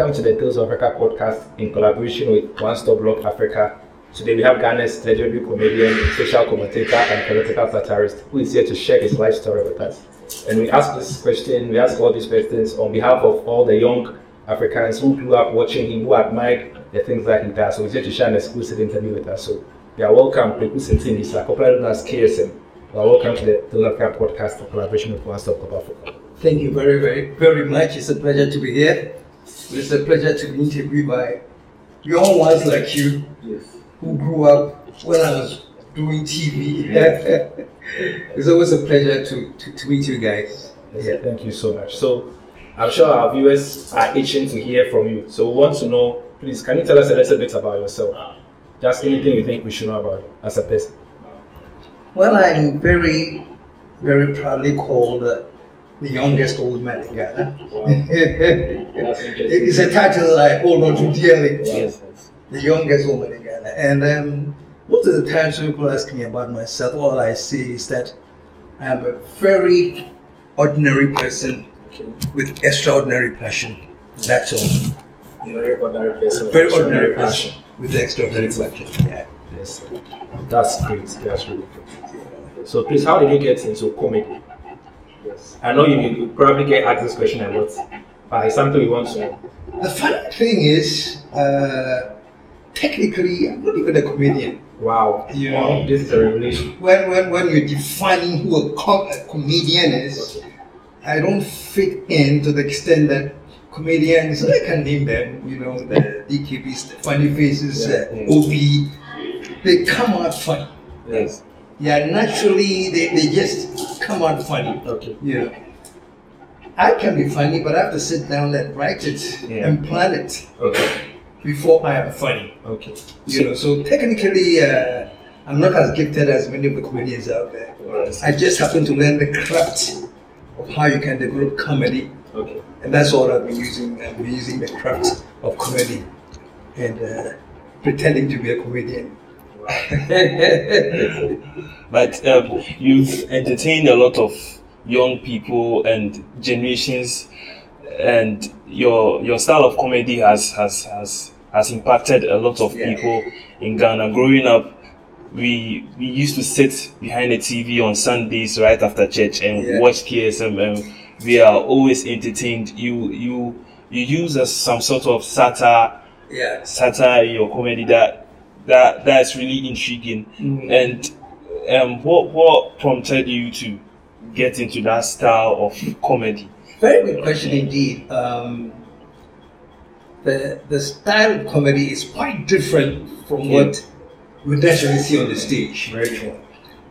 Welcome to the Tales of Africa podcast in collaboration with One Stop Block Africa. Today we have Ghana's legendary comedian, social commentator, and political satirist who is here to share his life story with us. And we ask this question, we ask all these questions on behalf of all the young Africans who grew up watching him, who admired the things that he does. So he's here to share an exclusive interview with us. So you are welcome, Kwaku Sintim-Misa, popularly known as KSM. You are welcome to the Tales of Africa podcast in collaboration with One Stop Block Africa. Thank you very, very, very much. It's a pleasure to be here. It's a pleasure to be interviewed by young ones like you Yes. who grew up when I was doing TV. it's always a pleasure to, to, to meet you guys. Yeah, thank you so much. So, I'm sure our viewers are itching to hear from you. So, we want to know, please, can you tell us a little bit about yourself? Just anything you think we should know about you as a person. Well, I'm very, very proudly called the youngest old man in Ghana. it's a title I hold on to dearly. Yes. the youngest woman in Ghana. And um, most of the times when people ask me about myself, all I say is that I'm a very ordinary person with extraordinary passion. That's all. Very ordinary person. Very ordinary person with extraordinary passion. Yeah. Yes. That's great. That's really great. So, please, how did you get into comedy? Yes. I know you, you probably get asked this question a lot, but it's something you want to know. The funny thing is, uh, technically, I'm not even a comedian. Wow. You Wow, know. this is a revelation. When, when, when you're defining who a, com- a comedian is, I don't fit in to the extent that comedians, I can name them, you know, the DKBs, the funny faces, uh, Yeah. OB, they come out funny. Yes. Yeah, naturally, they, they just come out funny. Okay. Yeah. I can be funny, but I have to sit down and write it Yeah. and plan it Okay. before I am funny. Okay. You know, so technically, uh, I'm not as gifted as many of the comedians out there. I just happen to learn the craft of how you can develop comedy, Okay. and that's all I've been using. I've been using the craft of comedy and uh, pretending to be a comedian. But um, you've entertained a lot of young people and generations, and your your style of comedy has has has has impacted a lot of Yeah. people in Ghana. Growing up, we we used to sit behind the TV on Sundays right after church and Yeah. watch KSM, and we are always entertained. You you you use as some sort of satire yeah. satire in your comedy that that that's really intriguing. And um, what what prompted you to get into that style of comedy? Very good question indeed. Um, the the style of comedy is quite different from Yeah. what we naturally see on the stage. Very true.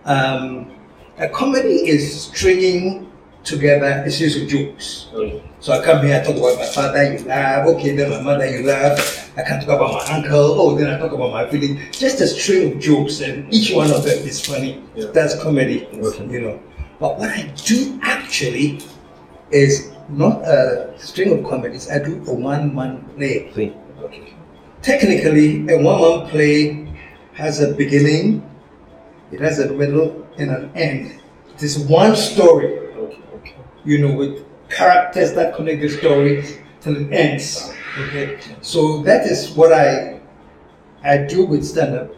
Um, a comedy is stringing together a series of jokes. Okay. So I come here, I talk about my father, you laugh. Okay, then my mother, you laugh. I can talk about my uncle. Oh, then I talk about my feeling. Just a string of jokes, and each one of them is funny. Yeah. That's comedy, Okay. you know. But what I do actually is not a string of comedies. I do a one-man play. Play. Okay. Technically, a one-man play has a beginning, it has a middle, and an end. It is one story. You know, with characters that connect the story till it ends. Okay, so that is what I I do with stand up.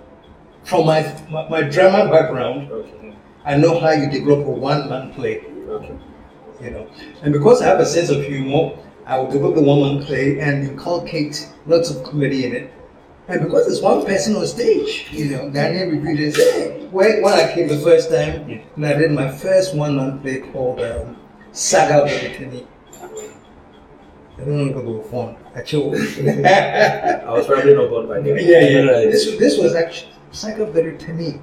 From my, my my drama background, Okay. I know how you develop a one man play. Okay. You know, and because I have a sense of humor, I will develop the one man play and inculcate lots of comedy in it. And because it's one person on stage, you know, Daniel reviewed it when, I came the first time, and I did my first one man play called um, Saga of the Bikini. I don't know if it was. Actually, I was probably not born by then. yeah. yeah. Right. This, this was actually Saga of the Bikini.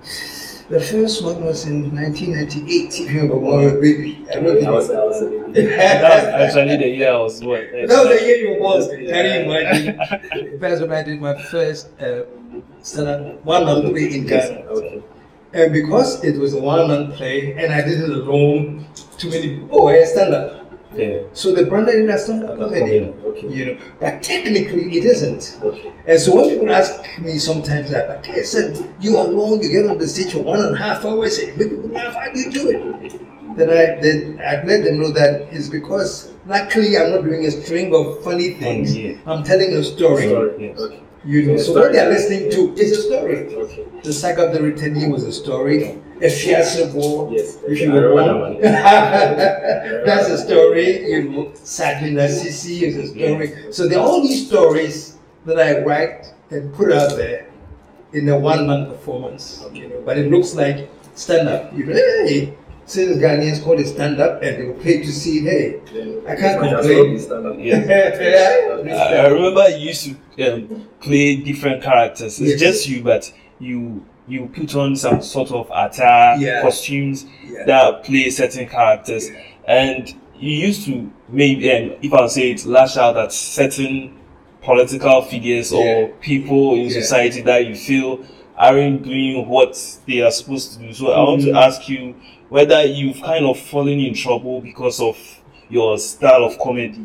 The first one was in 1998, if you remember, when we were a baby. I don't think I was, I was a baby. That was actually the year I was born. That was the year you were born. Yeah. Can you imagine? That's when I did my first uh, stand-up one-man play in Ghana. Okay. And because it was a one-man play and I did it alone, too many people, oh, I stand up. Yeah. So the branded it as stand-up comedy. Okay. You know, but technically it isn't. Okay. And so when people ask me sometimes that, okay, I said, you alone, you get on the stage for one and a half hours, and make people laugh, how do you do it? Then I that I let them know that it's because luckily I'm not doing a string of funny things. Oh, yeah. I'm telling a story. Sorry. Yes. Okay. You know, so what they're listening to is a story. Okay. The saga of the retaining was a story. A Fiasa war. Yes. If you born. That's a story. You know, Sadly Sisi is a story. So there are all these stories that I write and put out there in a one man performance. Know, but it looks like stand up. You know, hey, since Ghanaians call it stand up and they will pay to see, hey, I can't complain. Yeah. I, I remember you used to um, play different characters. It's Yes. just you, but you you put on some sort of attire, Yeah. costumes Yeah. that play certain characters, and you used to maybe, um, if I'll say it, lash out at certain political figures Yeah. or people in Yeah. society that you feel aren't doing what they are supposed to do. So I want to Mhm. ask you whether you've kind of fallen in trouble because of your style of comedy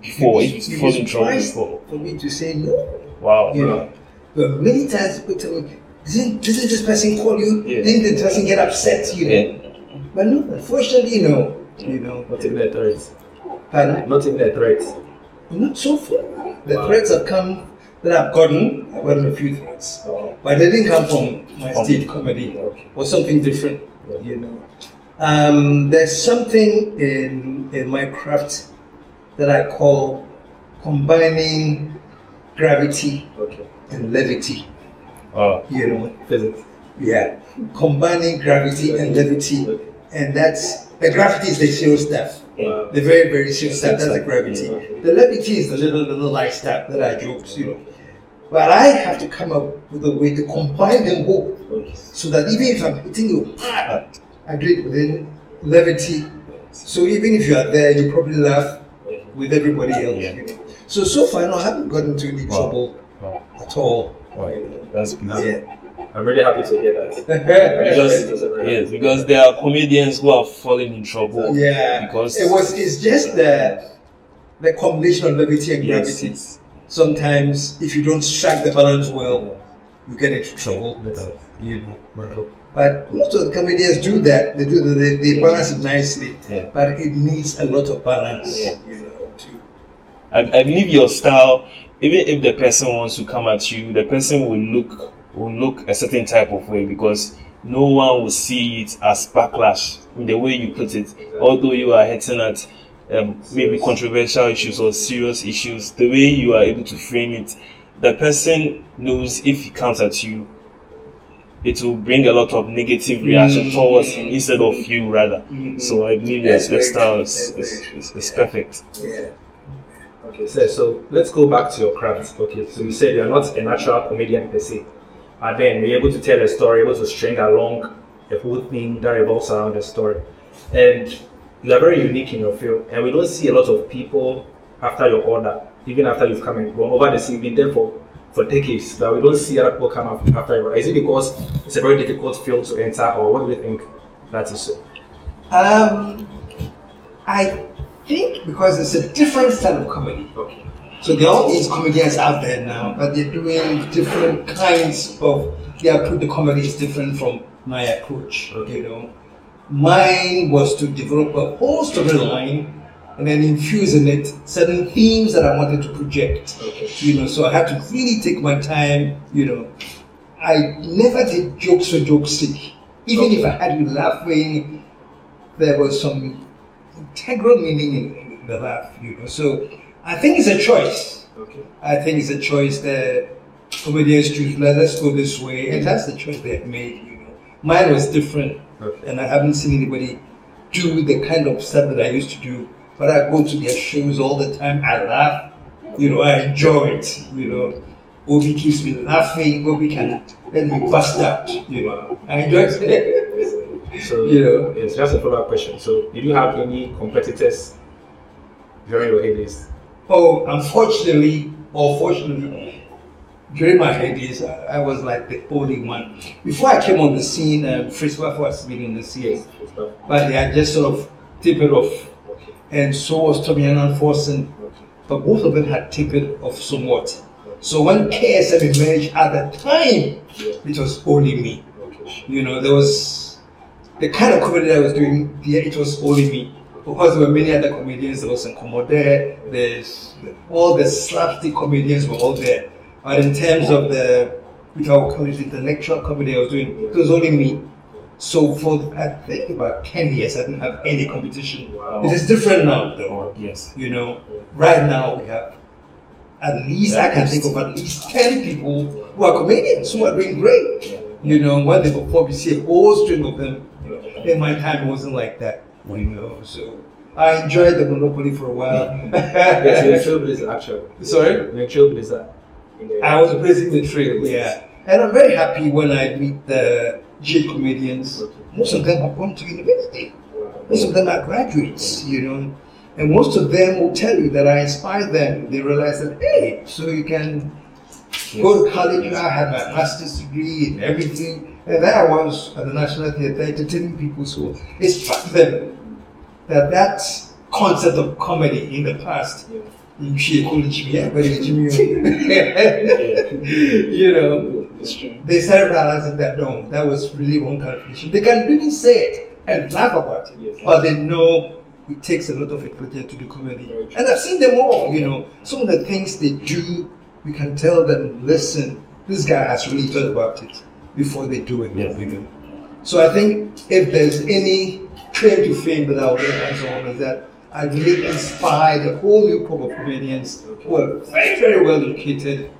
before. If You'd you've fallen in trouble before. for me to say no. Wow. You know, but many times people tell me, didn't, didn't this person call you? Yeah. Didn't this person get upset? You know, Yeah. but no, unfortunately, no. You know, Not even a threat. pardon? Not even a threat. Not so far. The Wow. threats have come that I've gotten. I've gotten a few threats, but they didn't come from my stage comedy Okay. or something different. You know, um, there's something in in my craft that I call combining gravity Okay. and levity. Wow. You know, Physics. yeah, combining gravity and levity, and that's the gravity is the serious stuff. Wow. The very, very serious stuff, that's the gravity. The levity is the little, little light stuff that I jokes, you know. But I have to come up with a way to combine them both so that even if I'm hitting you hard, I do it within levity. So even if you are there, you probably laugh with everybody else. Yeah. You know. So, so far, no, I haven't gotten into any Wow. trouble Wow. at all. Wow. That's beautiful. Yeah. I'm really happy to hear that. Because yes, because there are comedians who are falling in trouble. yeah. Because it was, it's just the, the combination of levity and yes, gravity. yes. Sometimes if you don't strike the balance well, you get into trouble. You know. But most of the comedians do that. They do the, they, they balance it nicely. Yeah. But it needs a lot of balance. Yeah. You know, I, I believe your style, even if the person wants to come at you, the person will look will look a certain type of way because no one will see it as backlash in the way you put it. Although you are hitting at um, maybe controversial issues or serious issues, the way you are able to frame it, the person knows if he comes at you, it will bring a lot of negative reaction Mm. towards him instead of you rather. So I believe your your style is, is, is, is perfect. yeah. Okay, so, so let's go back to your craft. Okay, so you said you're not a natural comedian per se, and then you're able to tell a story, able to string along the whole thing that revolves around the story. And you are very unique in your field, and we don't see a lot of people after your order, even after you've come and gone over the scene, been there for, for decades, that we don't see other people come after after your order. Is it because it's a very difficult field to enter, or what do you think that is so? Um, I think because it's a different style of comedy. Okay. So there are all these comedians out there now, but they're doing different kinds of their approach. The comedy is different from my approach. You know, mine was to develop a whole storyline and then infuse in it certain themes that I wanted to project. Okay. You know, so I had to really take my time. You know, I never did jokes for joke's sake. Even if I had you laughing, there was some integral meaning in, the laugh. You know, so I think it's a choice. Okay. I think it's a choice that comedians choose. Let us go this way, and mm-hmm. that's the choice they have made. You know, mine was different, Okay. and I haven't seen anybody do the kind of stuff that I used to do. But I go to their shows all the time. I laugh. You know, I enjoy it. You know, Obi keeps me laughing. Obi can let me bust out. You know, I enjoy it. So, You know. yes, just a follow up question. So, did you have any competitors during your heydays? Oh, unfortunately, or fortunately, during my heydays, I, I was like the only one. Before I came on the scene, um, Fritz was been in the scene, but they had just sort of tapered off, Okay. and so was Tommy Annan Forson, Okay. but both of them had tapered off somewhat. So when KSM emerged at the time, Yeah. it was only me. You know, there was the kind of comedy I was doing there, it was only me. Because there were many other comedians, there was Nkomo there, there's all the slapstick comedians were all there. But in terms of the, would call it intellectual comedy I was doing, it was only me. So for I think about 10 years, I didn't have any competition. Wow. It is different now, though. Yes. You know, right now we have at least I can think of at least ten people who are comedians who are doing great. You know, when they perform, you see a whole string of them. In my time, it wasn't like that. You know, so I enjoyed the monopoly for a while. Yes, you're a trailblazer, actually. Sorry, You're a trailblazer. I was blazing the trail. Yeah, and I'm very happy when I meet the G comedians. Most of them have gone to university. Most of them are graduates, you know, and most of them will tell you that I inspired them. They realize that, hey, so you can go to college, I had my master's degree and everything. And then I was at the National Theatre entertaining people, so it struck them that that concept of comedy in the past, you should call it Jimmy, yeah, but it's Jimmy. you know, they started realizing that no, that was really one calculation. They can really say it and laugh about it, Yes. but they know it takes a lot of effort to do comedy. And I've seen them all, you know, some of the things they do, we can tell them, listen, this guy has really thought about it before they do it. Yeah. you know. So I think if there's any claim to fame that I would answer on is that I really inspired a whole new group of comedians who are very, very well educated,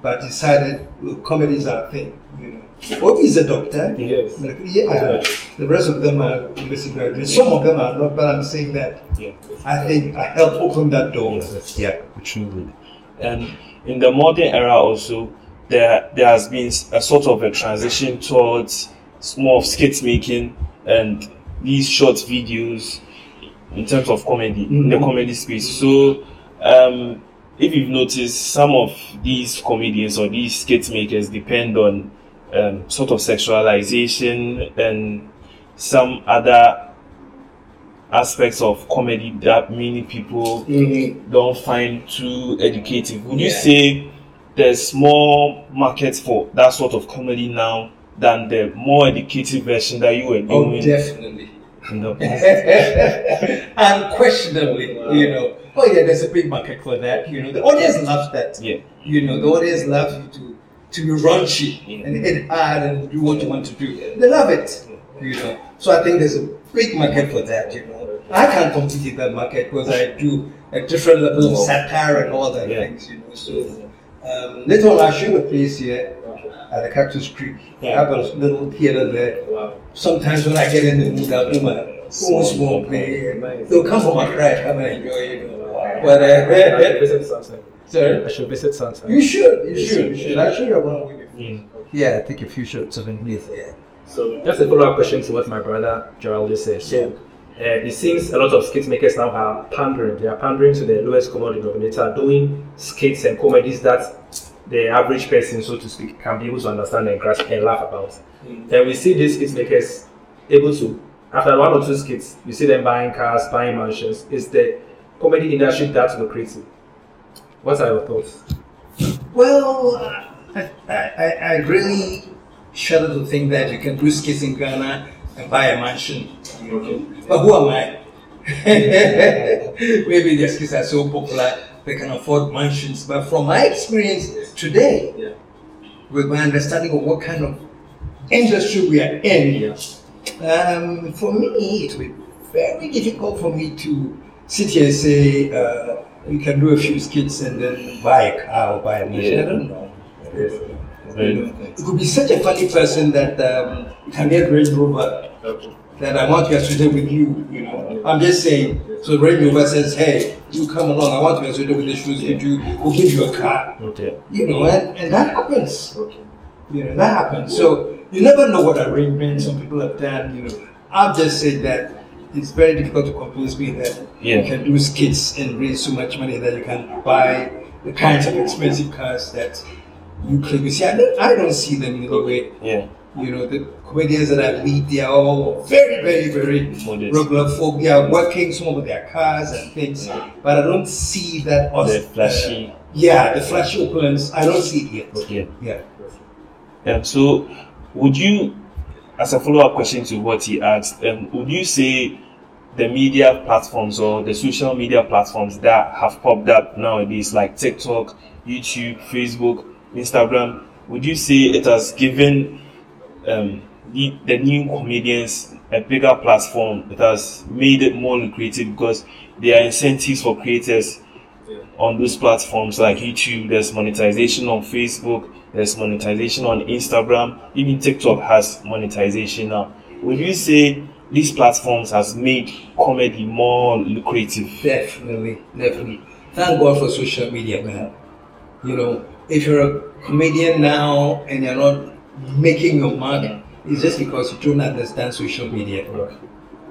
but decided well, comedy is our thing. You know, Obi is a doctor. Yes. Yeah, the rest of them are university graduates. Some of them are not, but I'm saying that Yeah. I think I helped open that door. Yeah. Truly. And in the modern era also, there there has been a sort of a transition towards more of skit making and these short videos in terms of comedy, in the comedy space. So um, if you've noticed, some of these comedians or these skit makers depend on um, sort of sexualization and some other aspects of comedy that many people don't find too educative. Would you say there's more market for that sort of comedy now than the more educative version that you were doing. Oh, doing definitely. In the Unquestionably, you know. Oh yeah, there's a big market for that. You know, the audience loves that. Yeah. You know, the audience loves you to to be raunchy Yeah. and hit hard and do what you want to do. They love it. You know. So I think there's a big market for that. You know, I can't compete in that market because I do a different level of satire and all that Yeah. things. You know. So um, I'll show you here at the Cactus Creek. I have a little theater there Wow. sometimes when I get in the mood, I'll do my own small play. They'll come for my cry, come and enjoy it. But I should uh, visit sometime. Sorry? I should visit sometime. you should, you should, you should. I'll show you one with you. Yeah, take a few shots of English. Yeah. So just a follow-up question to what my brother Gerald just said. So uh, it seems a lot of skit makers now are pandering. They are pandering to the lowest common denominator, doing skits and comedies that the average person, so to speak, can be able to understand and grasp and laugh about. Hmm. And we see these skit makers able to, after one or two skits, you see them buying cars, buying mansions. Is the comedy industry that lucrative? What are your thoughts? Well, I, I, I I really shudder to think that you can do skits in Ghana and buy a mansion. You know? But who am I? Maybe the skits are so popular they can afford mansions. But from my experience today, Yeah. with my understanding of what kind of industry we are in, um, for me, it will be very difficult for me to sit here and say, uh, we can do a few skits and then buy a car or buy a machine. I don't know. It could be such a funny person that um, can get Range Rover that I want to associate with you. You know, I'm just saying. So Rover says, "Hey, you come along. I want to associate with the shoes you do. We'll give you a car." Okay. You know, and, and that happens. You know, that happens. So you never know what arrangement some people have done. You know, I've just said that it's very difficult to convince me that Yeah. you can do skits and raise so much money that you can buy the kinds of expensive cars that you claim. You see, I don't, I don't see them in any way. Yeah. You know, the comedians that I meet, they are all very, very, very Modest. regular folk. They are working some of their cars and things, but I don't see that. The flashy. uh, yeah, the flashy opulence. I don't see it yet. Yeah. Yeah. Yeah. So, would you as a follow-up question to what he asked, um, would you say the media platforms or the social media platforms that have popped up nowadays, like TikTok, YouTube, Facebook, Instagram, would you say it has given um, the, the new comedians a bigger platform? that has made it more lucrative because there are incentives for creators on those platforms like YouTube. There's monetization on Facebook. There's monetization on Instagram. Even TikTok has monetization now. Would you say these platforms has made comedy more lucrative? Definitely, definitely. Thank God for social media, man. You know, if you're a comedian now and you're not making your mark, is just because you don't understand social media.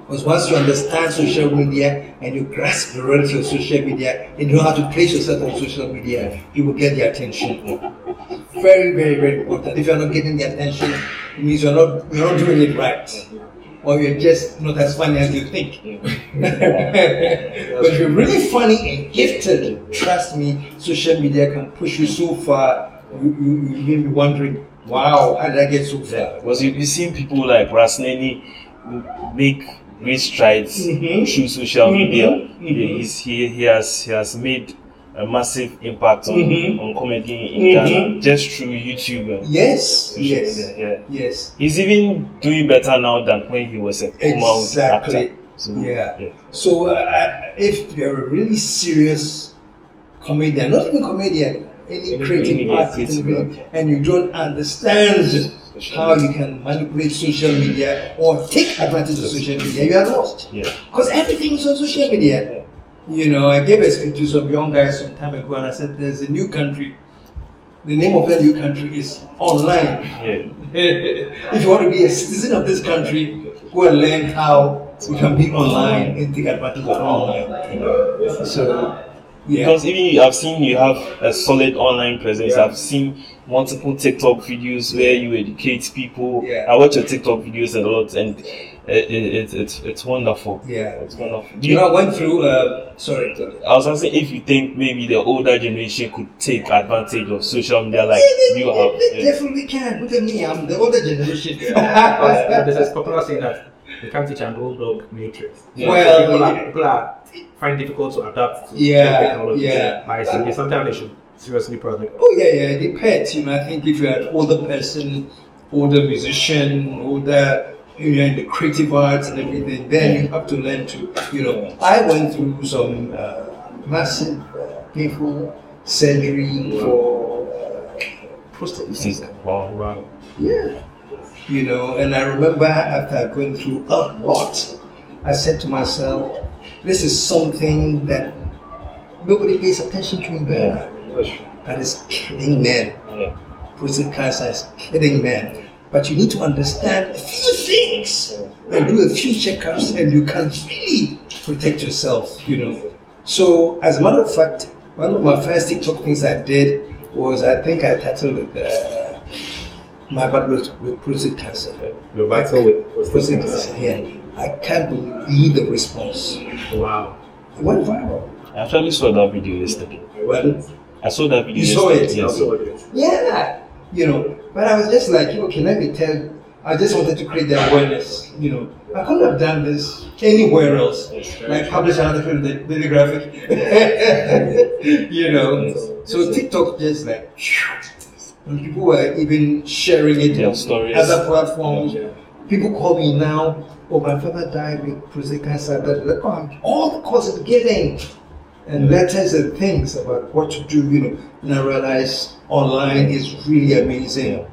Because once you understand social media and you grasp the reality of social media and you know how to place yourself on social media, you will get the attention. Very, very, very important. If you're not getting the attention, it means you're not you're not doing it right. Or you're just not as funny as you think. but if you're really funny and gifted, trust me, social media can push you so far. You, you, you may be wondering, wow, how did I get so far? Because you, you've seen people like Ras Nene make great strides Mhm. through social Mhm. media. Mhm. He, he's, he, he has he has made a massive impact on, Mhm. on comedy in Mhm. Ghana just through YouTube. Yes, yes, media, yeah. yes. He's even doing better now than when he was a Kuma Exactly. actor. So, Yeah. So uh, if you're a really serious comedian, not even comedian, any creative artist, and you don't understand how you can manipulate social media or take advantage of social media, you are lost. Yeah. Because everything is on social media. You know, I gave a speech to some young guys some time ago, and I said, "There's a new country. The name of that new country is online." Yeah. if you want to be a citizen of this country, go and learn how you can be online and take advantage of online. So, yeah. Because even I've seen you have a solid online presence. I've seen multiple TikTok videos where you educate people. Yeah. I watch your TikTok videos a lot, and it, it, it, it's it's wonderful. Yeah. it's wonderful. Do You you know, I went through, uh, sorry. I was asking if you think maybe the older generation could take advantage of social media like they, you have. they Yeah. definitely can. Look at me, I'm the older generation. There's a popular saying that you can't teach an old dog new tricks. Yeah. Well, people, yeah. are, people are find it difficult to adapt to Yeah, technology. yeah. I see. Sometimes they should seriously project. Oh yeah, yeah, it depends. You know, I think if you're an older person, older musician, older, you're in the creative arts and everything, then you have to learn to, you know. I went through some uh, massive, uh, painful surgery for, uh, See, Wow. Wow. yeah, you know. And I remember after going through a lot, I said to myself, "This is something that nobody pays attention to in Ghana. That is killing men." Yeah. prostate cancer is killing men. But you need to understand a few things and do a few checkups, and you can really protect yourself, you know. So, as a matter of fact, one of my first TikTok things I did was I think I titled it uh, My Battle with, with Prostate Cancer. Your battle with Prostate cancer, yeah. I can't believe the response. Wow. It went viral. I actually saw that video yesterday. Well, I saw that video You saw yesterday. it? Yeah, you know, but I was just like, okay, let me tell. I just wanted to create the awareness, you know. I couldn't have done this anywhere else, like publish another film, the daily graphic, you know. So TikTok just like, and people were even sharing it Yeah, on stories. other platforms. People call me now. Oh, my father died with prostate cancer. That, oh, all the calls I'm getting and letters and things about what to do, you know. And I realized online is really amazing.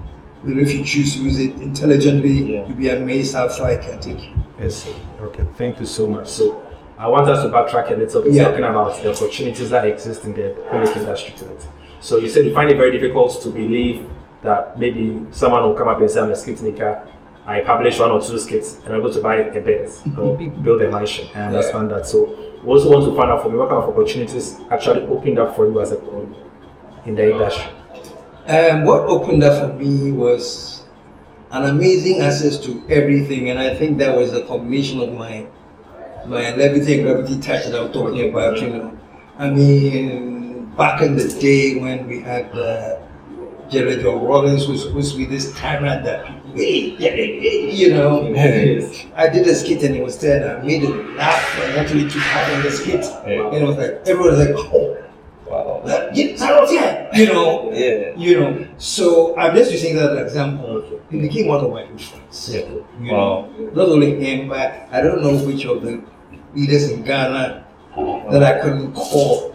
You know, if you choose to use it intelligently, Yeah. you'll be amazed how far it can take you. Yes. Okay. Thank you so much. So I want us to backtrack a little bit, Yeah. talking about the opportunities that exist in the comic industry tonight. So you said you find it very difficult to believe that maybe someone will come up and say, "I'm a skit maker. I publish one or two skits and I'm able to buy a bed or build a mansion." I understand that. So we also want to find out from you what kind of opportunities actually opened up for you as a in the industry. Um, what opened up for me was an amazing access to everything, and I think that was a combination of my my levity and gravity touch that I was talking about. You know, I mean, back in the day when we had uh, Jerry John Rawlings was supposed to be this tyrant that, you know. Yes. I did a skit and he was there and I made it laugh and actually took part in the skit. Yeah. And it was like, everyone was like, oh, Wow. that, yeah, you know. Yeah. You know, so I'm just using that as an example. He became one of my good friends. Yeah. You Wow. know, not only him, but I don't know which of the leaders in Ghana that I couldn't call.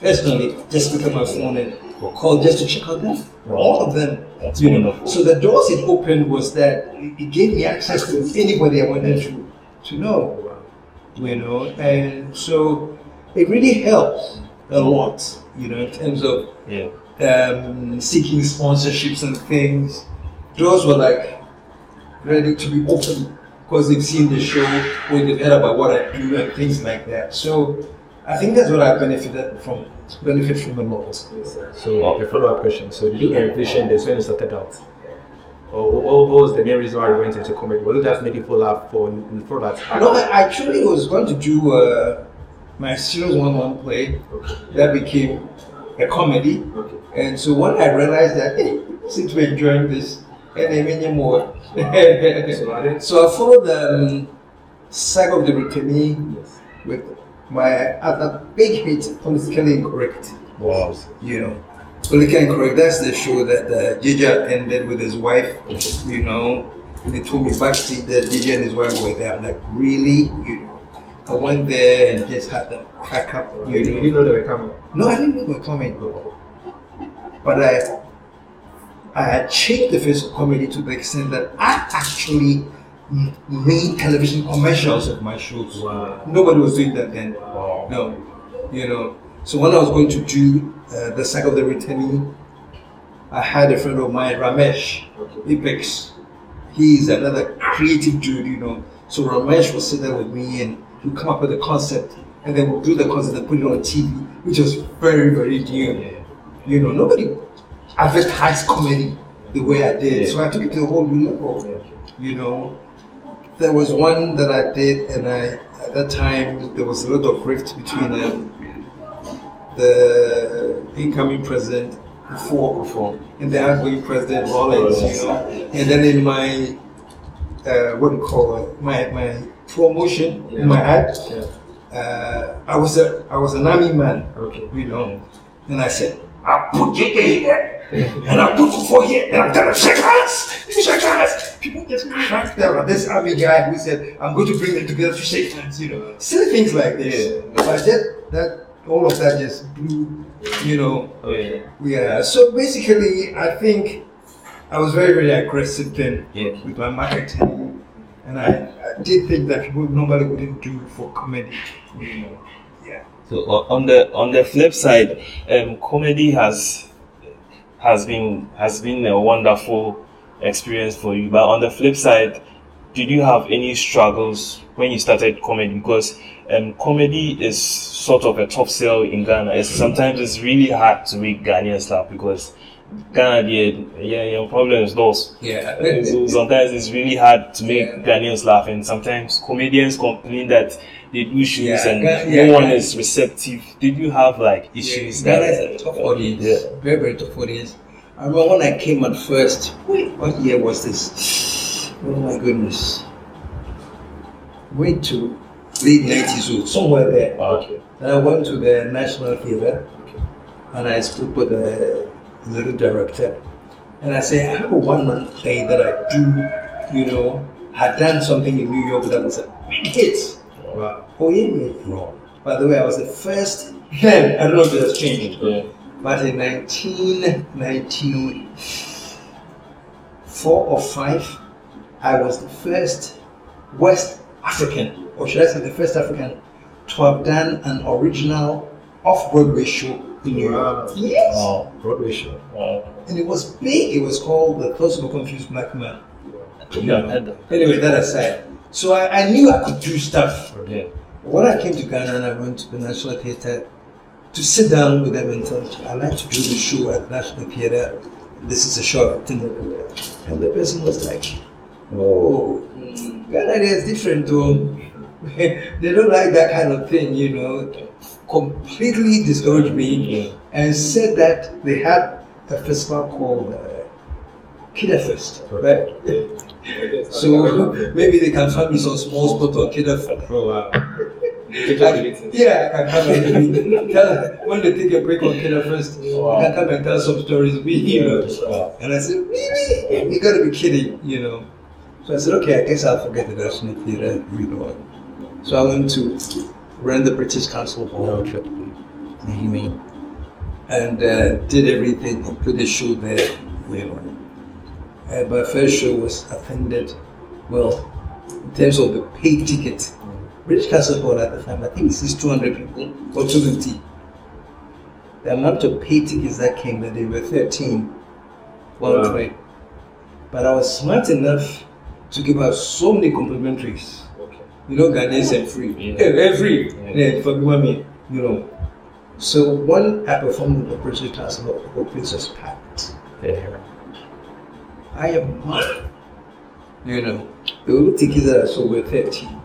Personally, just pick up my phone and call just to check out them. All of them. That's You know, so the doors it opened was that it gave me access to anybody I wanted to to know. You know, and so it really helps a lot. You know, in terms of Yeah. um, seeking sponsorships and things. Doors were like ready to be open because they've seen the show or they've heard about what I do and things like that. So I think that's what I benefited from. Benefit from the lot. So a follow-up question. So did you envision this when you started out? Or what was the main reason why you went into comedy? Was it just making people laugh for for that? No, I actually was going to do uh, my serious one-on-one play okay. that became a comedy. Okay. And so when I realized that, hey, since we're enjoying this, and then many more. So I so I followed the um, saga of the Brittany Yes. with my other big hit, Politically Incorrect. Wow. You know, Politically Incorrect, that's the show that uh, JJ ended with his wife. You know, they told me backstage that JJ and his wife were there. I'm like, really? You know, I went there and just had them crack up. You You didn't know. know they were coming. No, I didn't know they were coming. But I, I had changed the face of comedy to the extent that I actually made television commercials of my shows. Wow. Nobody was doing that then. Wow. No, you know. So when I was going to do uh, the sack of the retaining, I had a friend of mine, Ramesh Apex. He's another creative dude, you know. So Ramesh would sit there with me and he'd come up with a concept, and then we'll do the concept and put it on TV, which was very, very new. You know, nobody advertised comedy the way I did. So I took it to a whole new level. You know, there was one that I did, and I at that time there was a lot of rift between um, the incoming president before, before, and the outgoing president Rawlings. You know, and then in my uh, what do you call it? My my promotion in my ad, Yeah. uh, I was a I was an army man. Okay. You know, and I said, I put JJ here, and I put Kufuor here, and I'm gonna shake hands, shake hands. People just cracked down on this army guy who said, I'm going to bring them together to shake hands, you know. Silly things like this. Yeah. But that, that, all of that just blew, you know. Yeah. Yeah, so basically, I think I was very, very aggressive then Yeah. with my marketing. And I, I did think that people normally wouldn't do for comedy. You know. Yeah. So on the on the flip side, um, comedy has has been has been a wonderful experience for you. But on the flip side, did you have any struggles when you started comedy? Because um, comedy is sort of a top sell in Ghana. It's, sometimes it's really hard to make Ghanaians laugh because Ghana, yeah, yeah, your problems those. Yeah. So sometimes it's really hard to make Yeah. Ghanaians laugh, and sometimes comedians complain that they do shows Yeah, and Ga- yeah, no one Ga- is receptive. Did you have like issues? Ghana that- is a tough audience. Yeah. Very, very tough audience. I remember when I came at first, wait, what year was this? Oh my goodness. Went to late 90s or somewhere there. Ah, okay. Then I went to the National Theatre and I spoke with the little director. And I said, I have a one man play that I do, you know, had done something in New York that was a big hit. Wow. Oh, yeah, yeah. By the way, I was the first, then, I don't know if it has changed, Yeah. But in 1994 or 5, I was the first West African, or should I say the first African, to have done an original off Broadway show in. Wow. Yes. Wow. Broadway show. Wow. And it was big. It was called The Close of a Confused Black Man. Yeah. and- Anyway, that aside. So I, I knew I could do stuff. Yeah. When I came to Ghana and I went to the National Theatre to sit down with them and them, I like to do the show at National Theatre. This is a show. And the person was like, Oh, Ghana is different though. they don't like that kind of thing, you know. Completely discouraged me and said that they had a festival called uh, Kidderfest, right? So maybe they can find me some small spot on Kidderfest. Yeah, I can come and tell when they take a break on Kidderfest, I can come and tell some stories. We, you know, and I said, really? You gotta be kidding, you know. So I said, okay, I guess I'll forget the National Theatre, you know. So I went to run the British Council Hall in and uh, did everything, put the show there, you know. And my first show was attended, well, in terms of the paid ticket. British Council Hall at the time, I think it's 200 people or 250. The amount of paid tickets that came, that they were 13 one Wow. way. But I was smart enough to give out so many complimentaries. You know, Ghanaians are free. Yeah. Yeah, free. Yeah. Yeah, forgive me, you know. So when I performed with the British Council Hall, the was packed. Yeah. I am mad. You know, the only tickets that I saw were 13.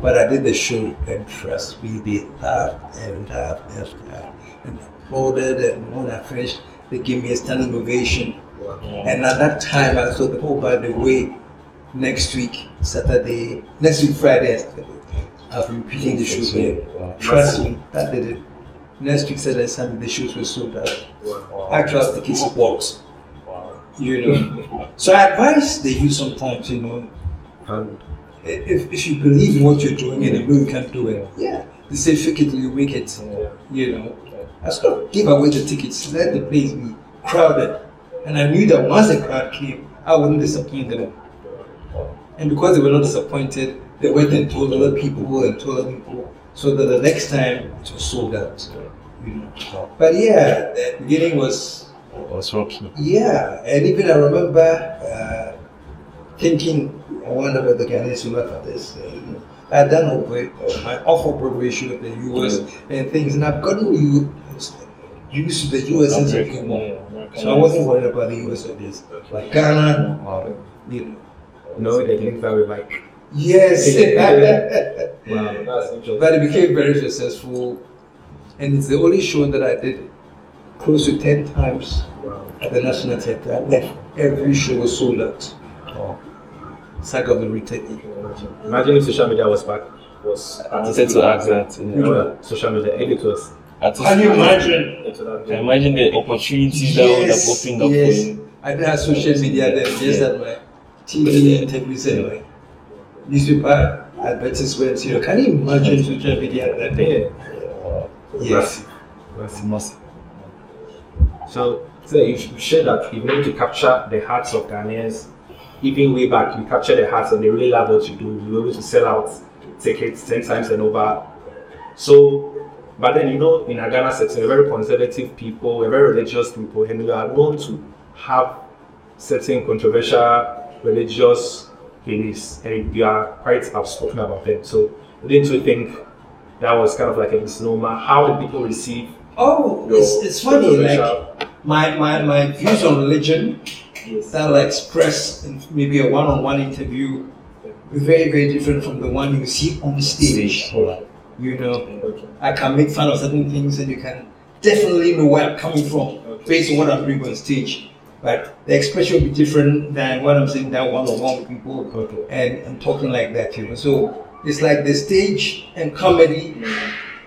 But I did the show and trust me, they laughed and laughed and laughed and applauded and when I finished, they gave me a standing ovation. And at that time I thought, oh by the way, next week, Saturday, next week Friday, I'll be repeating the show there. Trust me, that did it. Next week Saturday, Sunday, the shows were sold out. Actual tickets box. You know. so I advise they use sometimes, you know, if, if you believe in what you're doing and you know you can do it, yeah, they say fake it till you make it. You know, I stopped give away the tickets, let the place be crowded, and I knew that once the crowd came, I wouldn't disappoint them. And because they were not disappointed, they went and told other people and told other people, so that the next time it was sold out. You know, but yeah, the beginning was Was rocky. yeah, and even I remember uh, thinking, I wonder if the Ghanaians will laugh at this. Uh, I had done over my awful Broadway show in the US and things, and I've gotten used to the US I came home. So I wasn't worried about the US or this. Like Ghana, you know. no, they think that we like. Yes. Wow, that's interesting. but it became very successful, and it's the only show that I did close to 10 times Wow. at the National Theatre. I left. Every show was sold out. Saga of the return. Imagine if social media was back. Was I wanted to ask that. You Yeah. know, social media editors. Artist- Can you imagine? Into Can you imagine the opportunities that would have opened up yes. for you? I didn't have social media then, just had my TV interviews and my newspaper advertisements. You know, can you imagine social media at that day? Yes. Massive. Massive. So, so you sh- you that you've been able to capture the hearts of Ghanaians. Even way back, you capture the hearts and they really love what you do. You were able to sell out tickets 10 times and over. So, but then, you know, in a Ghana setting, we're very conservative people, we're very religious people, and we are known to have certain controversial religious beliefs, and you are quite outspoken about them. So, didn't you think that was kind of like a misnomer? How did people receive Oh, it's, it's funny. Like my, my, my views on religion Yes. that I'll express in maybe a one-on-one interview very, very different from the one you see on stage. You know, I can make fun of certain things and you can definitely know where I'm coming from based on what I'm doing on stage. But the expression will be different than what I'm saying down one-on-one with people and, and talking like that, you know. So it's like the stage and comedy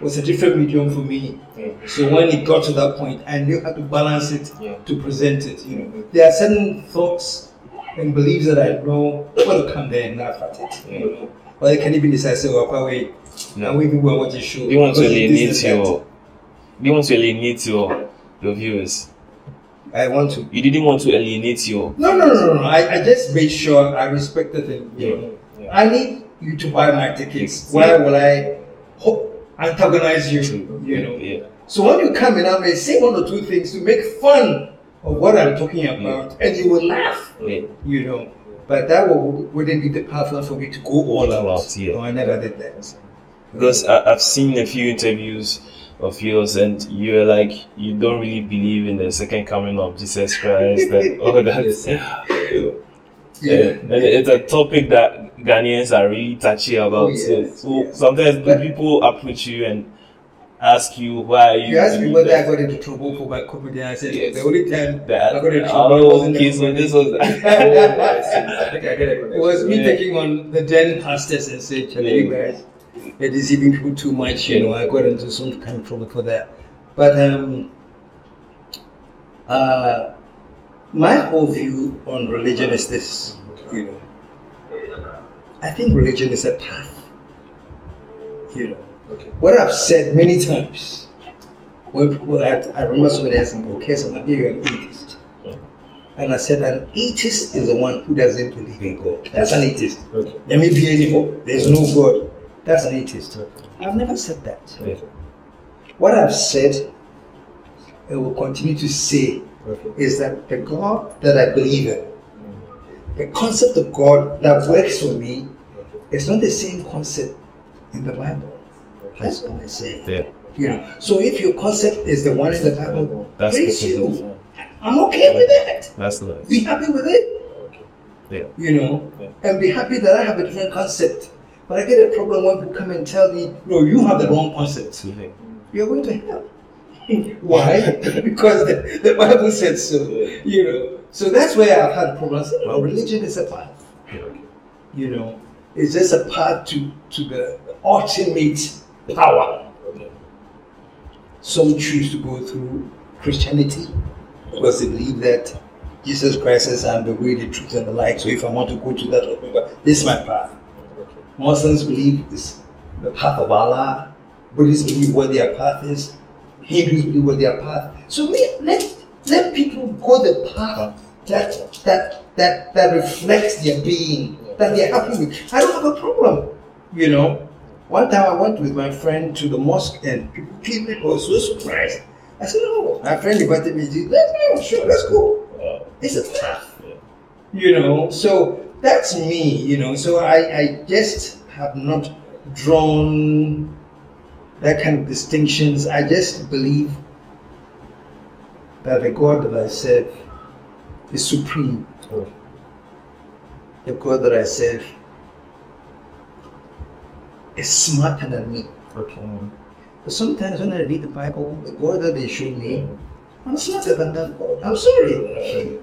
was a different medium for me. So when it got to that point, I knew how to balance it Yeah. to present it. You know, mm-hmm. there are certain thoughts and beliefs that I know will come there and laugh at it. You know? But I can even decide, say, well, wait, No. now we and watch show. You want to because it is alienate your? You want to alienate your your viewers? I want to. You didn't want to alienate your. No, no, no, no. I, I just made sure I respected them. Know, Yeah. I need you to buy my tickets. Yeah. Why will I ho- antagonize you? You know. Yeah. So when you come in, I may say one or two things to make fun of what I'm talking about, and you will laugh. Yeah. You know. But that would, wouldn't be the platform for me to go all out. out, yeah. No, I never did that. Because I, I've seen a few interviews of yours, and you're like you don't really believe in the second coming of Jesus Christ and all that. Yeah. And it's a topic that Ghanaians are really touchy about. Oh, yes, so yes. sometimes But- people approach you and ask you why you. You asked me whether I got into trouble for my comedy. I said Yes. the only time That, I got into trouble oh, was in the okay, so this was. I think I get it. It was me Yeah. taking on the then pastors and say, "Charlie, guys, you're deceiving people too much." You know, I got into some kind of trouble for that. But um, uh, my whole view on religion is this. You know, I think religion is a path. You know, Okay. what I've said many times. When people, I, I remember somebody asking, "Okay, so maybe you're an atheist." And I said, an atheist is the one who doesn't believe in God. That's an atheist. Okay. There may be any. There's no God. That's an atheist. I've never said that. What I've said and will continue to say. Is that the God that I believe in, the concept of God that works for me, is not the same concept in the Bible. That's what I say. Yeah. You know, so if your concept is the one in the Bible, That's praise you. I'm okay with that. That's nice. Be happy with it. Yeah. you know, Yeah. and be happy that I have a different concept. But I get a problem when people come and tell me, no, you have the wrong concept. Mm-hmm. You're going to hell. Why? because the, the Bible said so. You know. So that's where I've had problems. Well, religion is a path. You know, it's just a path to, to the ultimate power. Some choose to go through Christianity because they believe that Jesus Christ I'm the way, the truth, and the life. So if I want to go to that, this is my path. Muslims believe it's the path of Allah. Buddhists believe where their path is. Hindus believe where their path. So let, let, let people go the path that that that that reflects their being, that they're happy with. I don't have a problem. You know. One time I went with my friend to the mosque and people came in, I was so surprised. I said, Oh, my friend invited me to let's go, sure, let's go. It's a path. You know, so that's me, you know. So I, I just have not drawn that kind of distinctions. I just believe that the God that I serve is supreme. Oh. The God that I serve is smarter than me. Okay. But sometimes when I read the Bible, the God that they show me, I'm smarter than that God. I'm sorry.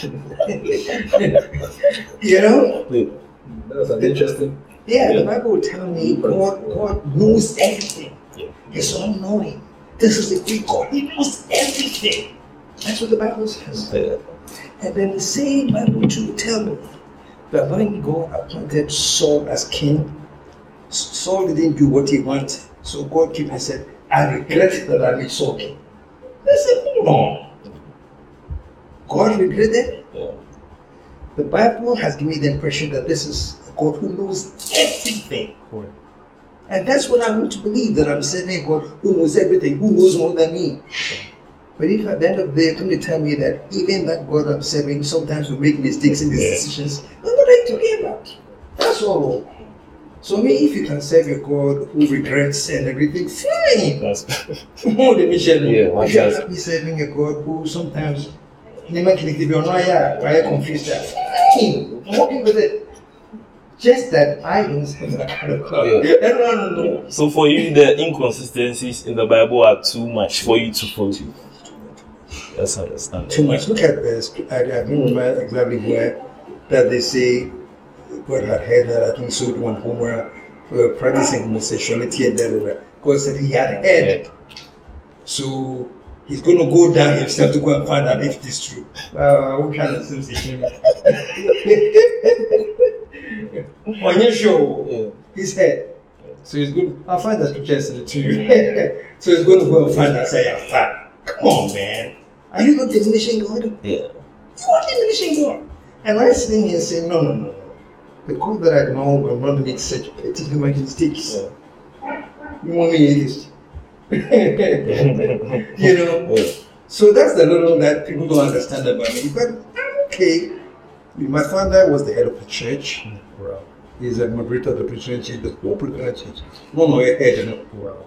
you know? That's an interesting. Yeah, the Bible will tell me mm-hmm. God, God knows everything. Yeah. He's all knowing. This is the great God. He knows everything. That's what the Bible says. And then the same Bible too will tell me that when God appointed Saul as king, Saul didn't do what he wanted. So God came and said, I regret that I made Saul king. I said, hold on. God regretted? Yeah. The Bible has given me the impression that this is God who knows everything. And that's what I want to believe that I'm serving a God who knows everything, who knows more than me. But if at the end of the day, you're to tell me that even that God I'm serving sometimes will make mistakes in his decisions, I'm not like to hear that. That's all. So me, if you can serve a God who regrets and everything, fine. That's More than Michelle. Yeah, if you're happy serving a God who sometimes never can be on why I confused. Fine. I'm with it. Just that I don't serve that kind of God. Yeah. No, no, no, no. so for you, the inconsistencies in the Bible are too much for you to follow. That's understandable. too much. Look at this. I, I remember exactly where that they say God had heard that I think Sodom and Gomorrah were practicing homosexuality and then God said he had heard. So he's going to go down himself to go and find out if it is true. Uh, what kind of association? On your show, Yeah. his head. So he's good. I'll find the scriptures in the two. so he's going to go and find that. Say, yeah, fine. Come on, man. Are you not diminishing God? Yeah. You are diminishing God. And I sitting here saying, no, no, no, no. The God that I know will not make such petty human mistakes. You want me atheist? you know? Yeah. So that's the little that people don't understand about me. But okay. My father was the head of the church. Wow. He's a moderator of the Presbyterian church, the Presbyterian church. No, no, head, you know. Wow.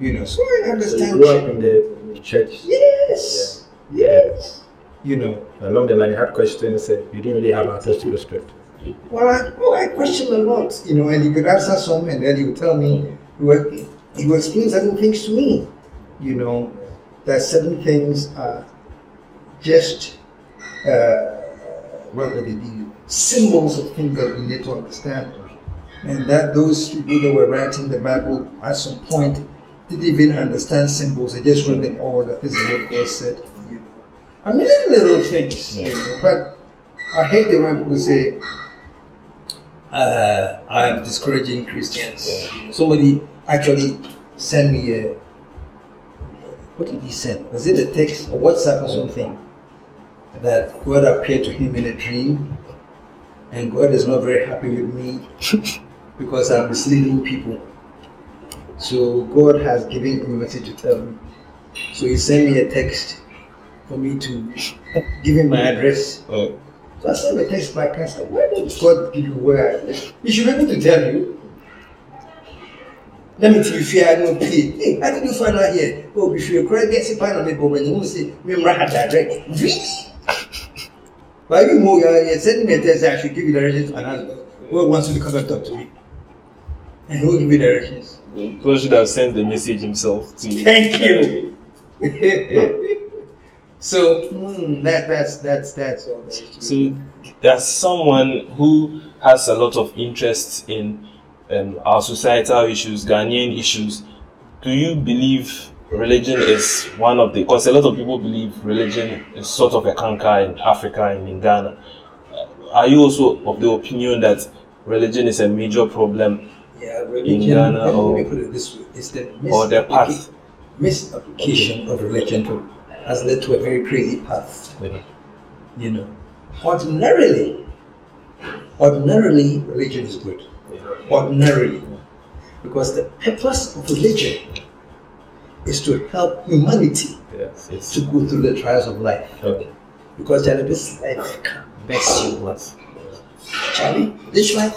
You know, so I So you understand. grew up in the church. Yes. Yes. You know. Along the line, you had questions you didn't really have access to the script. Well, I, well, I question a lot, you know, and you could answer some, and then you would tell me, he will explain certain things to me. You know, that certain things are just uh, would it be? Symbols of things that we need to understand. And that those people that were writing the Bible at some point didn't even understand symbols. They just wrote them all that this is what God said. I mean, little things. You know, but I hate the when people say, uh, I'm discouraging Christians. Somebody actually sent me a, what did he send? Was it a text or WhatsApp or something? That God appeared to him in a dream, and God is not very happy with me because I'm misleading people. So God has given me a message to tell me. So he sent me a text for me to give him my address. Oh, So I sent a text back. I said, Why did God give you where? I live? He should be able to tell you. Let me tell you, fear I don't pay. Hey, how did you find out here? Oh, if you're correct, get some on the board, and you will say, Remember, I direct. Really? But you more, you're sending me a text, I should give you directions to an husband. God wants you to come and talk to me. And he will give you directions. God should have sent the message himself to you. Thank you. so mm, that that's that's that's all. there is. So, there's someone who has a lot of interest in um, our societal issues, Ghanaian issues. Do you believe religion is one of the? Because a lot of people believe religion is sort of a canker in Africa and in Ghana. Uh, Are you also of the opinion that religion is a major problem Yeah, religion, in. Ghana let or- me put it this way: it's the or the path? misapplication of religion to, has led to a very crazy path. You know, ordinarily, ordinarily, religion is good. Ordinarily, because the purpose of religion is to help humanity yes, it's to go through the trials of life. okay. Because Charlie, this life can mess you up. Charlie, this life,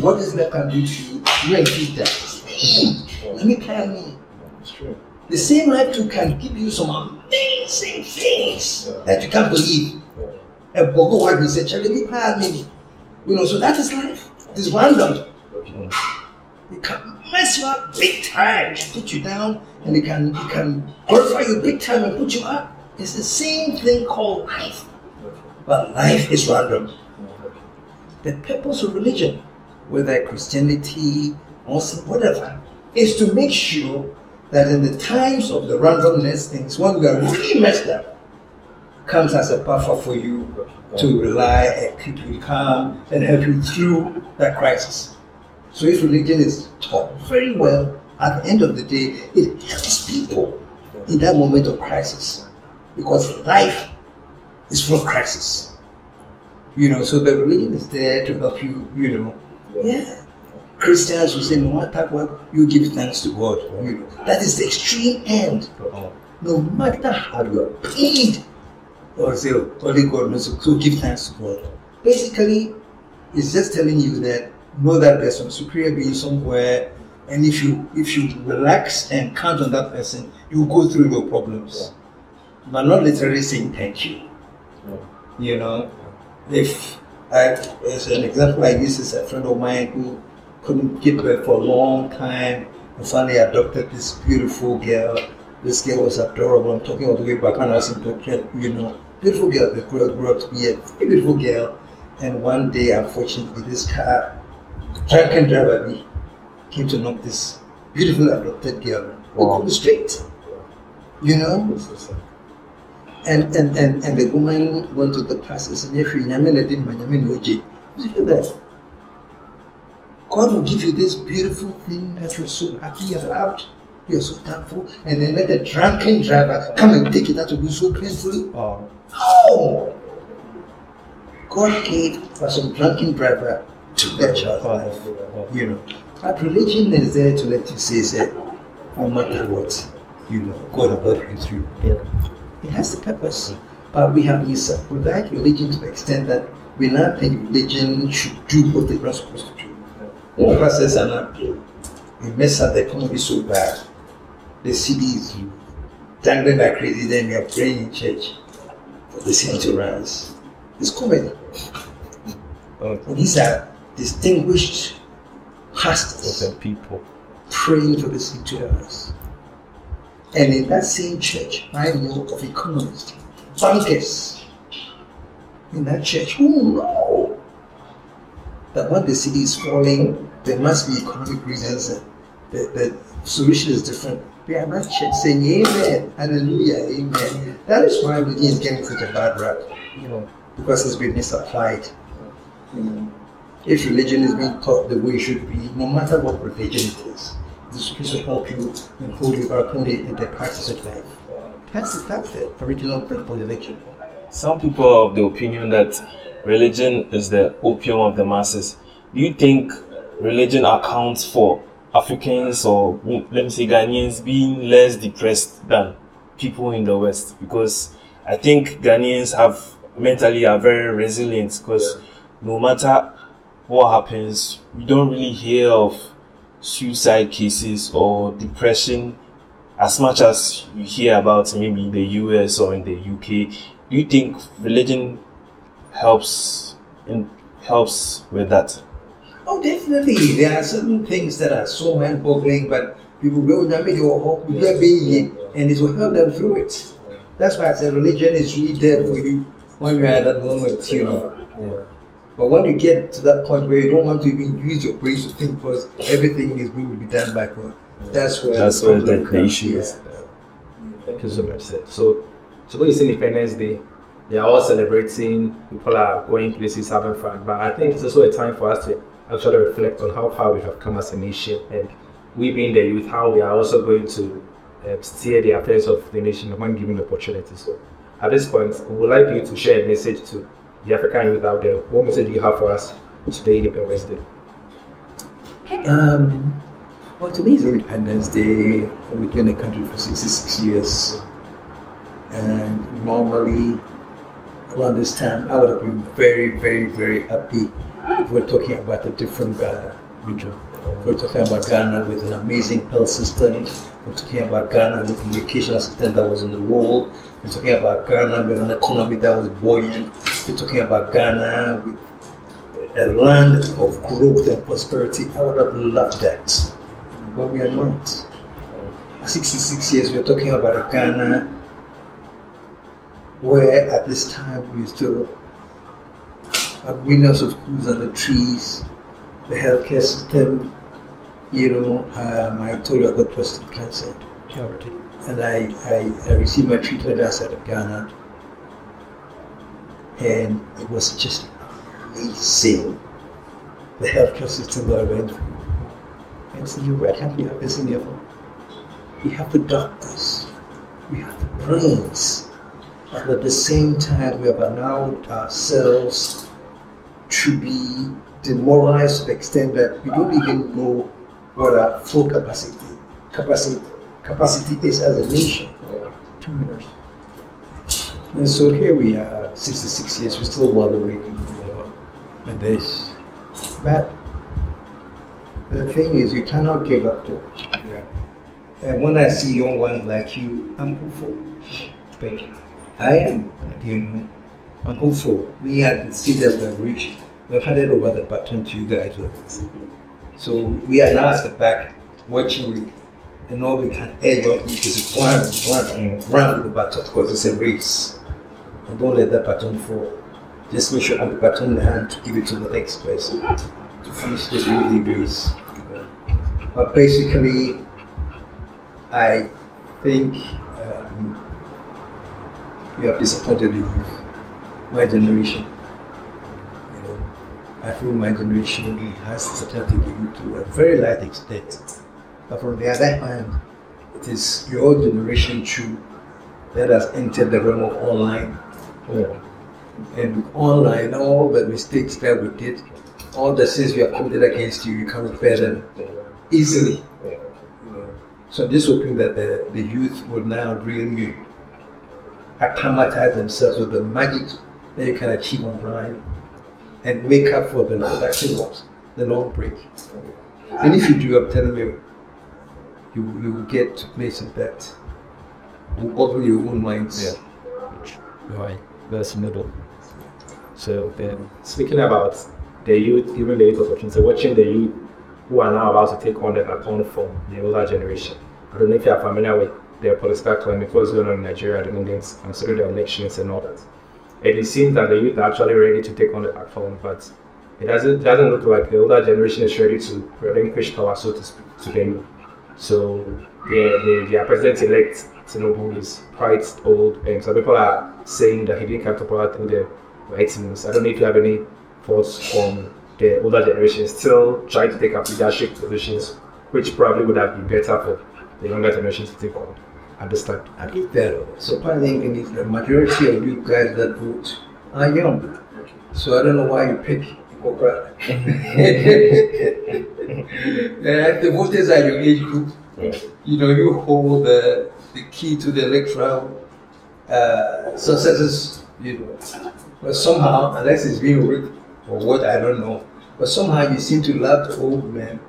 what this life can do to you, you ain't feed that. Let me tell you, the same life too can give you some amazing things that you can't believe. A bogo wife will say, Charlie, me tell me. You know, so that is life. It's random. It can mess you up big time and put you down, and it can it can glorify you big time and put you up. It's the same thing called life. But life is random. The purpose of religion, whether Christianity, Muslim, whatever, is to make sure that in the times of the randomness things, when we are really messed up, comes as a buffer for you to rely and keep you calm and help you through that crisis. So if religion is taught very well, at the end of the day, it helps people in that moment of crisis. Because life is full of crisis. You know, so the religion is there to help you, you know. Yeah. Christians will say, no matter what, you give thanks to God. You know, that is the extreme end. Oh, No matter how you are paid, or say, "Oh, only God knows, so give thanks to God. Basically, it's just telling you that know that there's some superior being somewhere, and if you if you relax and count on that person, you go through your problems. But not literally saying thank you. You know, if I, as an example like this is a friend of mine who couldn't give birth for a long time and finally adopted this beautiful girl. This girl was adorable. I'm talking all the way back when I was in Tokyo, you know. Beautiful girl, the girl grew up to be a beautiful girl. And one day, unfortunately, this car, drunken driver me, came to knock this beautiful adopted girl Wow. on the street. You know? And, and, and, and the woman went to the pastor and said, "If you nyame na di ma, nyame na ogye." You that? God will give you this beautiful thing that you're so happy about, you're so thankful, and then let the drunken driver come and take it that will be so painful. oh, No! God gave for some drunken driver to that child's life. You know. But religion is there to let you say, say, no matter what, you know, God will help you through. Yeah. It has the purpose. But we have misapplied religion to the extent that we now think religion should do what they're not supposed to do. All process are not doing. We mess up the economy so bad. The cedis dangling like crazy, then we are praying in church for the cedi to rise. It's comedy. And these are distinguished pastors certain people. praying for the cedi to us. And in that same church, I know of economists, bankers in that church who know that when the cedi is falling, there must be economic reasons. The, the solution is different. We are not church saying Amen, Hallelujah, Amen. That is why religion is getting such a bad rap, you know, because it's been misapplied. You know, if religion is being taught the way it should be, no matter what religion it is, this is supposed to help you holy or holy in the practice of life. That's that's the original principle of religion. Some people are of the opinion that religion is the opium of the masses. Do you think religion accounts for Africans or let me say Ghanaians being less depressed than people in the West? Because I think Ghanaians have mentally are very resilient because no matter what happens, we don't really hear of suicide cases or depression as much as you hear about maybe in the US or in the UK. Do you think religion helps in helps with that? Oh, definitely. There are certain things that are so mind-boggling, but people will not with your hope being and it will help them through it. That's why I said religion is really there for you when you're at that moment, you know. Yeah. But when you get to that point where you don't want to even use your brain to think first, everything is going to be done by God, that's where that's where the, the issue is. Thank you so much, sir. So, so when you see Independence Day, they are all celebrating, people are going places, having fun. But I think it's also a time for us to actually reflect on how far we have come as a nation and we being the youth, how we are also going to uh, steer the affairs of the nation when given the opportunity. So at this point, we would like you to share a message to the African youth out there. What message do you have for us today, Independence Day? Um, well, today is Independence Day. We've been in the country for 66 years. And normally, around this time, I would have been very, very, very happy if we're talking about a different uh, region. We're talking about Ghana with an amazing health system. We're talking about Ghana with an educational system that was in the world. We're talking about Ghana with an economy that was buoyant. We're talking about Ghana with a land of growth and prosperity. I would have loved that. But we are not. 66 years, we're talking about a Ghana where at this time we still have windows of schools the trees, the healthcare system, you know, um, I told you I got prostate cancer. And I, I, I received my treatment outside of Ghana. And it was just amazing. The healthcare system that I went through. And so you're right, have we have this in phone? We have the doctors, we have the brains, but at the same time we have allowed ourselves to be demoralized to the extent that we don't even know what our full capacity capacity capacity is as a nation. Two years. And so here we are, 66 years, we're still wallowing in this. But the thing is, you cannot give up to it. And when I see young ones like you, I'm hopeful. But I am, know, I'm hopeful. We had the seed that we've reached. We've handed over the baton to you guys. So we are now at the back watching you. And all we can edge on is run, run, and run with the baton because it's a race. And don't let that baton fall. Just make sure you have the baton in the hand to give it to the next person to finish this race. But basically, I think um, you have disappointed youth, my generation. You know, I feel my generation has disappointed youth to a very large extent. But from the other hand, it is your generation too that has entered the realm of online. Yeah. And online, all the mistakes that we did, all the sins we have committed against you, you can repair them easily. So I'm just hoping that the, the youth will now really acclimatize themselves with the magic that you can achieve online and make up for the production loss, the long break. And if you do, I'm telling you, you, you will get to places that will open your own minds. Yeah. Right. That's middle. So then, speaking about the youth, even the youth opportunity, watching the youth who are now about to take on the baton from the older generation. I don't know if you are familiar with the political climate, what's going on in Nigeria, the Indians, considering the elections and all that. And it seems that the youth are actually ready to take on the baton, but it doesn't doesn't look like the older generation is ready to relinquish power, so to speak, to them. So the, the, their president-elect Tinubu is quite old, and some people are saying that he didn't come to power through the right means. I don't know if you have any thoughts on the older generation still trying to take up leadership positions, which probably would have been better for the younger generation to take on time. I think that surprisingly, the majority of you guys that vote are young. So I don't know why you pick uh, the voters are your age group. You know, you hold the, the key to the electoral uh, successes, you know. But somehow, unless it's being rigged or what, I don't know. But somehow you seem to love the old men.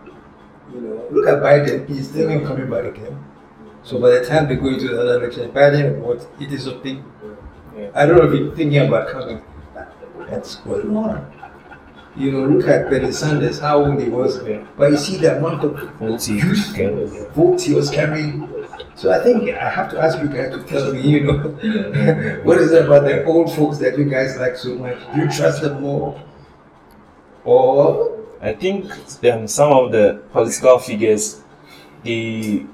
You know, look at Biden, he's still not coming back again. So by the time they go into the other election, Biden, what, it is something. I don't know if you're thinking about coming. That's going on. You know, look at Bernie Sanders, how old he was. But you see the amount of youth votes he was carrying. So I think I have to ask you guys to tell me, you know, what is it about the old folks that you guys like so much? Do you trust them more? Or I think um, some of the political figures, they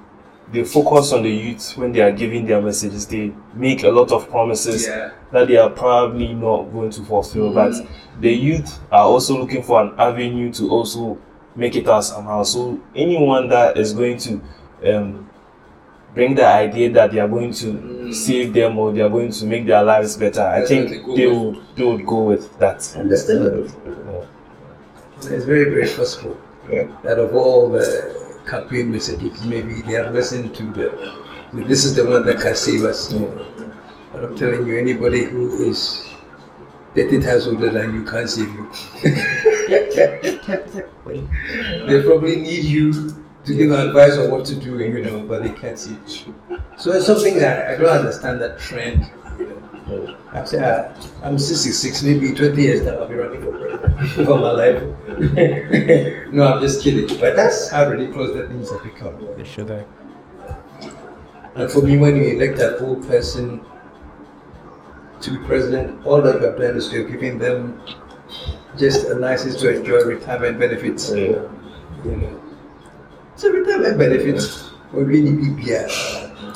they focus on the youth when they are giving their messages. They make a lot of promises Yeah. that they are probably not going to fulfill. But the youth are also looking for an avenue to also make it out somehow. So anyone that is going to um, bring the idea that they are going to save them or they are going to make their lives better, I That's think they they would they would go with that. understandable. It's very, very possible that of all the campaign messages, maybe they are listening to the, this is the one that can save us. But I'm telling you, anybody who is 30 times older than you can't save you. they probably need you to give advice on what to do, you know, but they can't see you. So it's something that I don't understand that trend. You know. I'm, saying, uh, I'm 66, maybe 20 years now I'll be running for president for my life. no, I'm just kidding. But that's how ridiculous the things have become. Should I? And for me, when you elect that old person to be president, all that you have done is you're giving them just a license to enjoy retirement benefits. Yeah. You know. So retirement benefits will really be beer.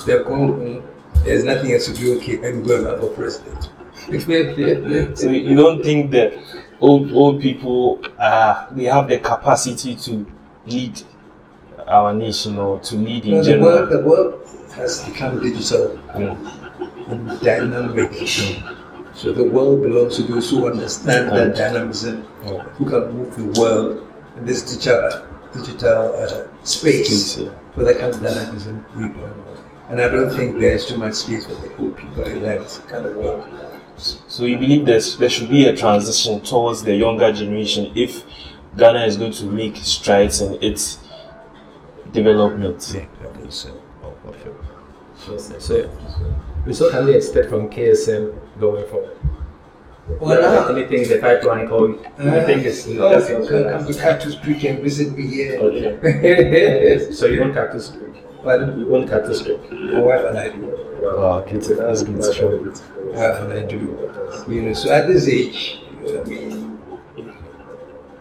They're going home, there's nothing else to do, okay, and go and run for president. So you don't think that old old people uh they have the capacity to lead our nation or to lead in No, the world, general? the world has become digital Yeah. and dynamic. So the world belongs to those who understand that dynamism, who can move the world in this digital, digital uh, space Space, yeah. for that kind of dynamism. we don't. And I don't think there's too much space for the old people in that kind of world. So you believe there's, there should be a transition towards the younger generation if Ghana is going to make strides in its development. so. Oh, so, so can we expect from KSM going forward? Well, now, Anything in the pipeline called, I think it's, oh, that's you can come to Cactus Creek and visit me here. Okay. So you want Cactus Creek? But You want Cactus Creek? my wife and I do. Wow, that's that's good stuff. wife and I do. You know, so at this age, I mean,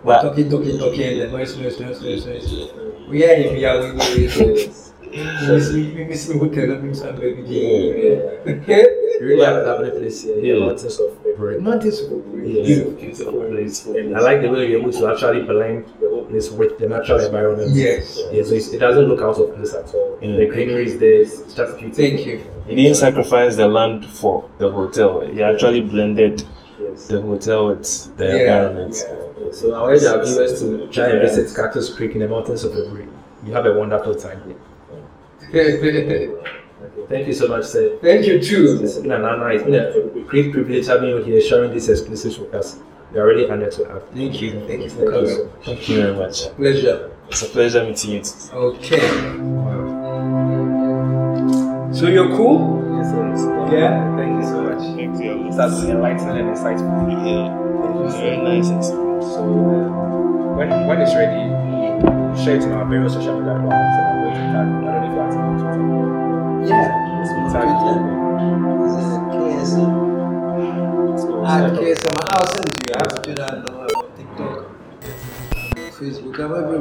But talking, talking, talking, and noise, noise, noise, noise, noise. We are here, we are, we are. We miss me, we miss me hotel, that means I'm very You really have a lovely place here. Yeah. Mountains of Aburi. Not this Yes. Beautiful place. I like the way you're able to actually blend this with the natural environment. Yes. Yeah, so it doesn't look out of place at all. Yeah. The greenery is there. It's just beautiful. Thank you. he didn't sacrifice the land for the hotel. He actually blended Yes. the hotel with the Yeah. environment. So I urge our viewers to try and visit Cactus Creek in the mountains of Aburi. You have a wonderful time here. Thank you so much, sir. Thank you too. It's been an honor. It's been a great privilege having you here, sharing these exclusives with us. You're really honored to have. Thank you. Thank you for coming. Thank you very much. Pleasure. It's a pleasure meeting you. Okay. So you're cool? Yes, sir. Yeah. Thank you so much. Thank you. That's enlightening and insightful. Yeah. Very nice experience. So uh, when when it's ready, share it on our various social media platforms and. I don't know if you have to on Twitter. Yeah. Twitter. Yeah. KSM. At KSM I'll send you. I have to do that TikTok, Facebook, I'm everywhere.